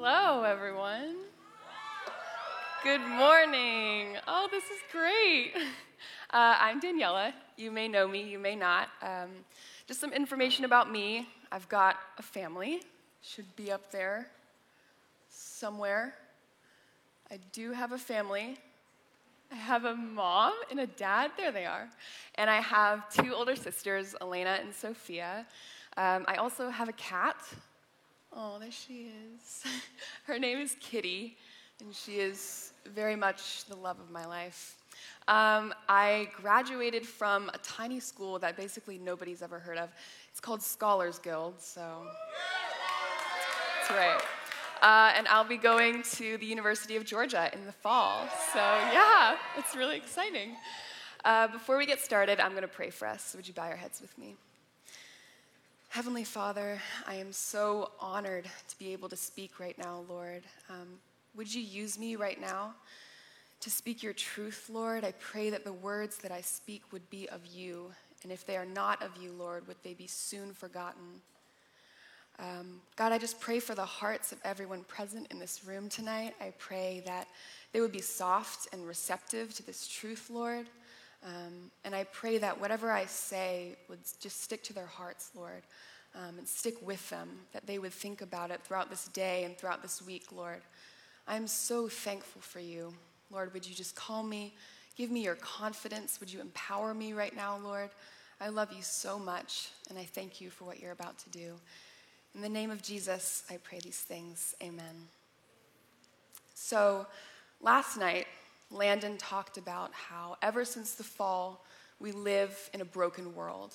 Hello, everyone. Good morning. Oh, this is great. Uh, I'm Daniella. You may know me, you may not. Um, just some information about me. I've got a family, should be up there somewhere. I do have a family. I have a mom and a dad. There they are. And I have two older sisters, Elena and Sophia. Um, I also have a cat. Oh, there she is. Her name is Kitty, and she is very much the love of my life. Um, I graduated from a tiny school that basically nobody's ever heard of. It's called Scholars Guild, so. That's right. Uh, and I'll be going to the University of Georgia in the fall. So, yeah, it's really exciting. Uh, before we get started, I'm going to pray for us. Would you bow your heads with me? Heavenly Father, I am so honored to be able to speak right now, Lord. Um, would you use me right now? to speak your truth, Lord. I pray that the words that I speak would be of you. And if they are not of you, Lord, would they be soon forgotten? Um, God, I just pray for the hearts of everyone present in this room tonight. I pray that they would be soft and receptive to this truth, Lord. Um, and I pray that whatever I say would just stick to their hearts, Lord, um, and stick with them, that they would think about it throughout this day and throughout this week, Lord. I'm so thankful for you. Lord, would you just call me? Give me your confidence. Would you empower me right now, Lord? I love you so much, and I thank you for what you're about to do. In the name of Jesus, I pray these things. Amen. So, last night, Landon talked about how ever since the fall, we live in a broken world.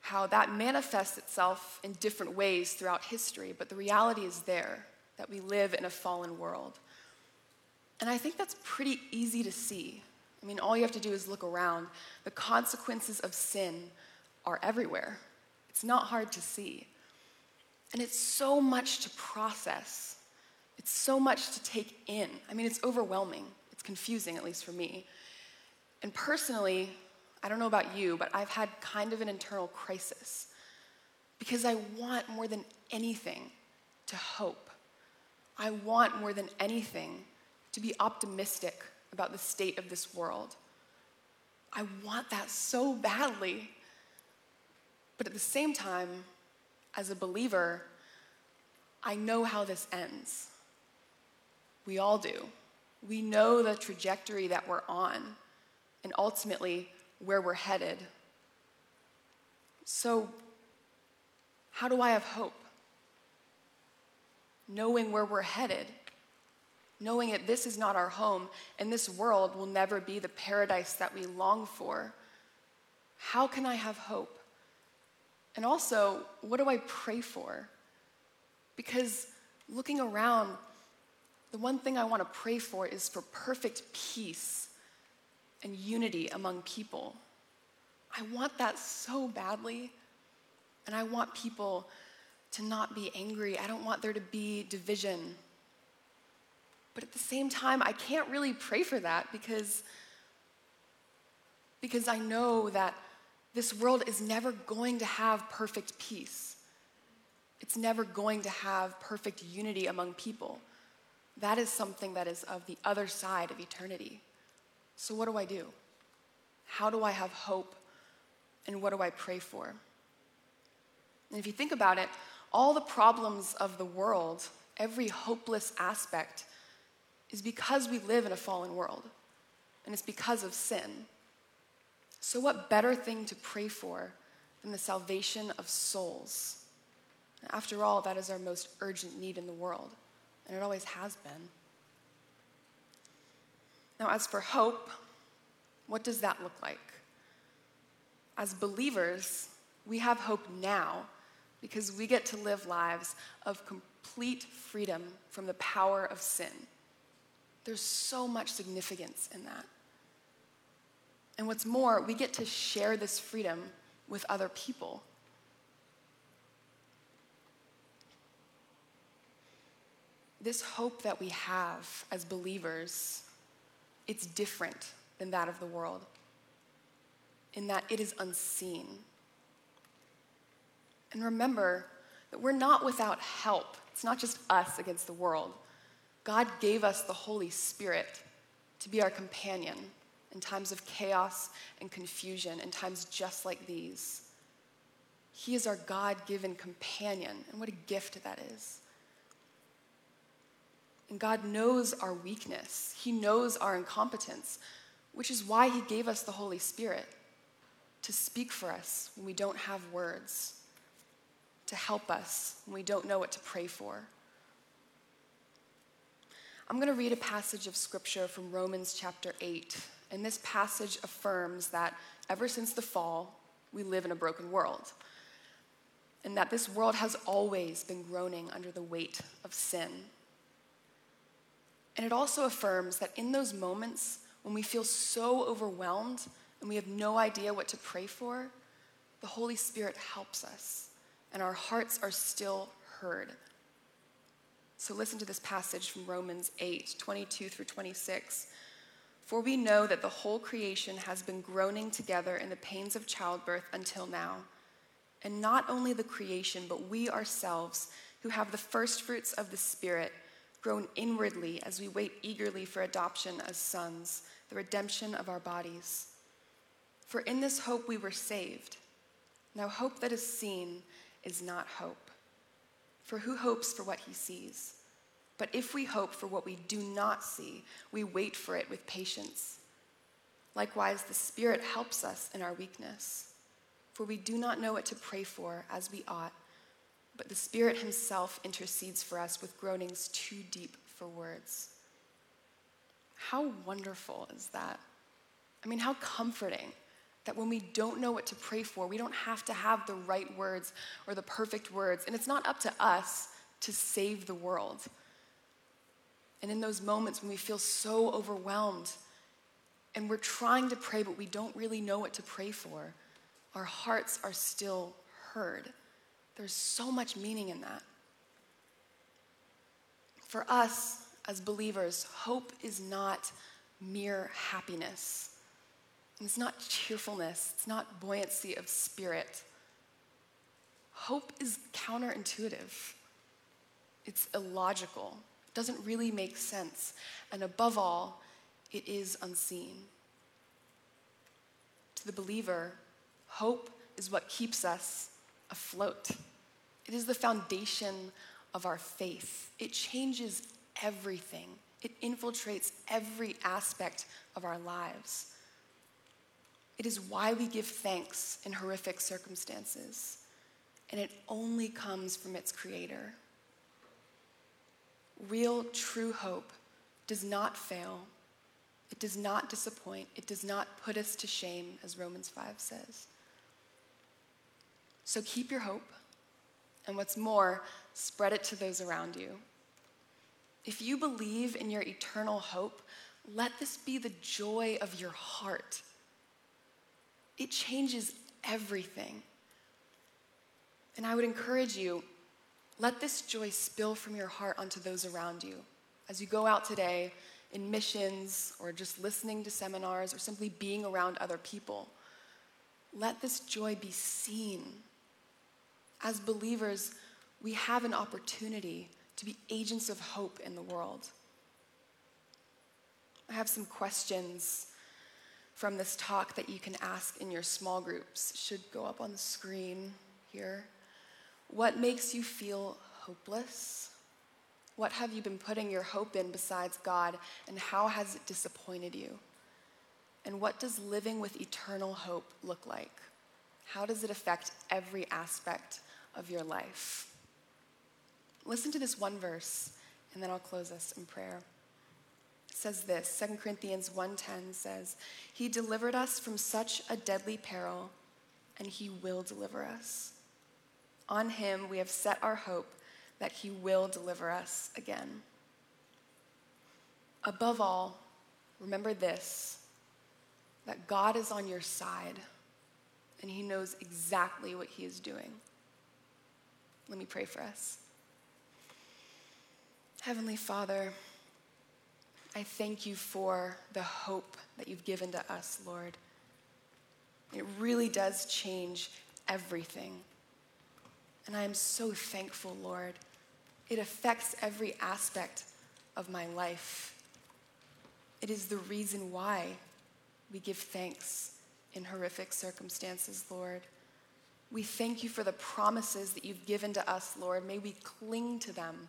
How that manifests itself in different ways throughout history, but the reality is there that we live in a fallen world. And I think that's pretty easy to see. I mean, all you have to do is look around. The consequences of sin are everywhere. It's not hard to see. And it's so much to process, it's so much to take in. I mean, it's overwhelming, confusing, at least for me. And personally, I don't know about you, but I've had kind of an internal crisis because I want more than anything to hope. I want more than anything to be optimistic about the state of this world. I want that so badly. But at the same time, as a believer, I know how this ends. We all do. We know the trajectory that we're on and ultimately where we're headed. So, how do I have hope? Knowing where we're headed knowing that this is not our home and this world will never be the paradise that we long for, how can I have hope? And also, what do I pray for? Because looking around, the one thing I want to pray for is for perfect peace and unity among people. I want that so badly. And I want people to not be angry. I don't want there to be division. But at the same time, I can't really pray for that because, because I know that this world is never going to have perfect peace. It's never going to have perfect unity among people. That is something that is of the other side of eternity. So, what do I do? How do I have hope? And what do I pray for? And if you think about it, all the problems of the world, every hopeless aspect, is because we live in a fallen world, and it's because of sin. So, what better thing to pray for than the salvation of souls? After all, that is our most urgent need in the world, and it always has been. Now, as for hope, what does that look like? As believers, we have hope now because we get to live lives of complete freedom from the power of sin. There's so much significance in that. And what's more, we get to share this freedom with other people. This hope that we have as believers, it's different than that of the world in that it is unseen. And remember, that we're not without help. It's not just us against the world. God gave us the Holy Spirit to be our companion in times of chaos and confusion, in times just like these. He is our God given companion, and what a gift that is. And God knows our weakness, He knows our incompetence, which is why He gave us the Holy Spirit to speak for us when we don't have words, to help us when we don't know what to pray for. I'm going to read a passage of scripture from Romans chapter 8. And this passage affirms that ever since the fall, we live in a broken world. And that this world has always been groaning under the weight of sin. And it also affirms that in those moments when we feel so overwhelmed and we have no idea what to pray for, the Holy Spirit helps us and our hearts are still heard. So listen to this passage from Romans 8 22 through 26. For we know that the whole creation has been groaning together in the pains of childbirth until now. And not only the creation, but we ourselves, who have the first fruits of the Spirit, groan inwardly as we wait eagerly for adoption as sons, the redemption of our bodies. For in this hope we were saved. Now, hope that is seen is not hope. For who hopes for what he sees? But if we hope for what we do not see, we wait for it with patience. Likewise, the Spirit helps us in our weakness. For we do not know what to pray for as we ought, but the Spirit Himself intercedes for us with groanings too deep for words. How wonderful is that? I mean, how comforting that when we don't know what to pray for, we don't have to have the right words or the perfect words. And it's not up to us to save the world. And in those moments when we feel so overwhelmed and we're trying to pray, but we don't really know what to pray for, our hearts are still heard. There's so much meaning in that. For us as believers, hope is not mere happiness. It's not cheerfulness, it's not buoyancy of spirit. Hope is counterintuitive, it's illogical, it doesn't really make sense. And above all, it is unseen. To the believer, hope is what keeps us afloat. It is the foundation of our faith. It changes everything, it infiltrates every aspect of our lives. It is why we give thanks in horrific circumstances, and it only comes from its creator. Real, true hope does not fail, it does not disappoint, it does not put us to shame, as Romans 5 says. So keep your hope, and what's more, spread it to those around you. If you believe in your eternal hope, let this be the joy of your heart it changes everything. And I would encourage you let this joy spill from your heart onto those around you. As you go out today in missions or just listening to seminars or simply being around other people, let this joy be seen. As believers, we have an opportunity to be agents of hope in the world. I have some questions from this talk that you can ask in your small groups should go up on the screen here. What makes you feel hopeless? What have you been putting your hope in besides God, and how has it disappointed you? And what does living with eternal hope look like? How does it affect every aspect of your life? Listen to this one verse, and then I'll close us in prayer It says this 2 Corinthians 1:10 says, "He delivered us from such a deadly peril, and he will deliver us. On him we have set our hope that he will deliver us again." Above all, remember this that God is on your side and he knows exactly what he is doing. Let me pray for us. Heavenly Father, I thank you for the hope that you've given to us, Lord. It really does change everything. And I am so thankful, Lord. It affects every aspect of my life. It is the reason why we give thanks in horrific circumstances, Lord. We thank you for the promises that you've given to us, Lord. May we cling to them.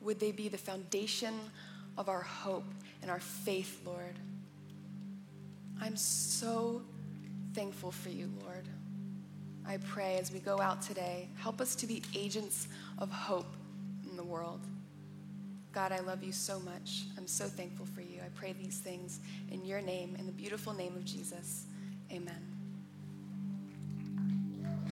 Would they be the foundation of our hope and our faith, Lord? I'm so thankful for you, Lord. I pray as we go out today, help us to be agents of hope in the world. God, I love you so much. I'm so thankful for you. I pray these things in your name, in the beautiful name of Jesus. Amen.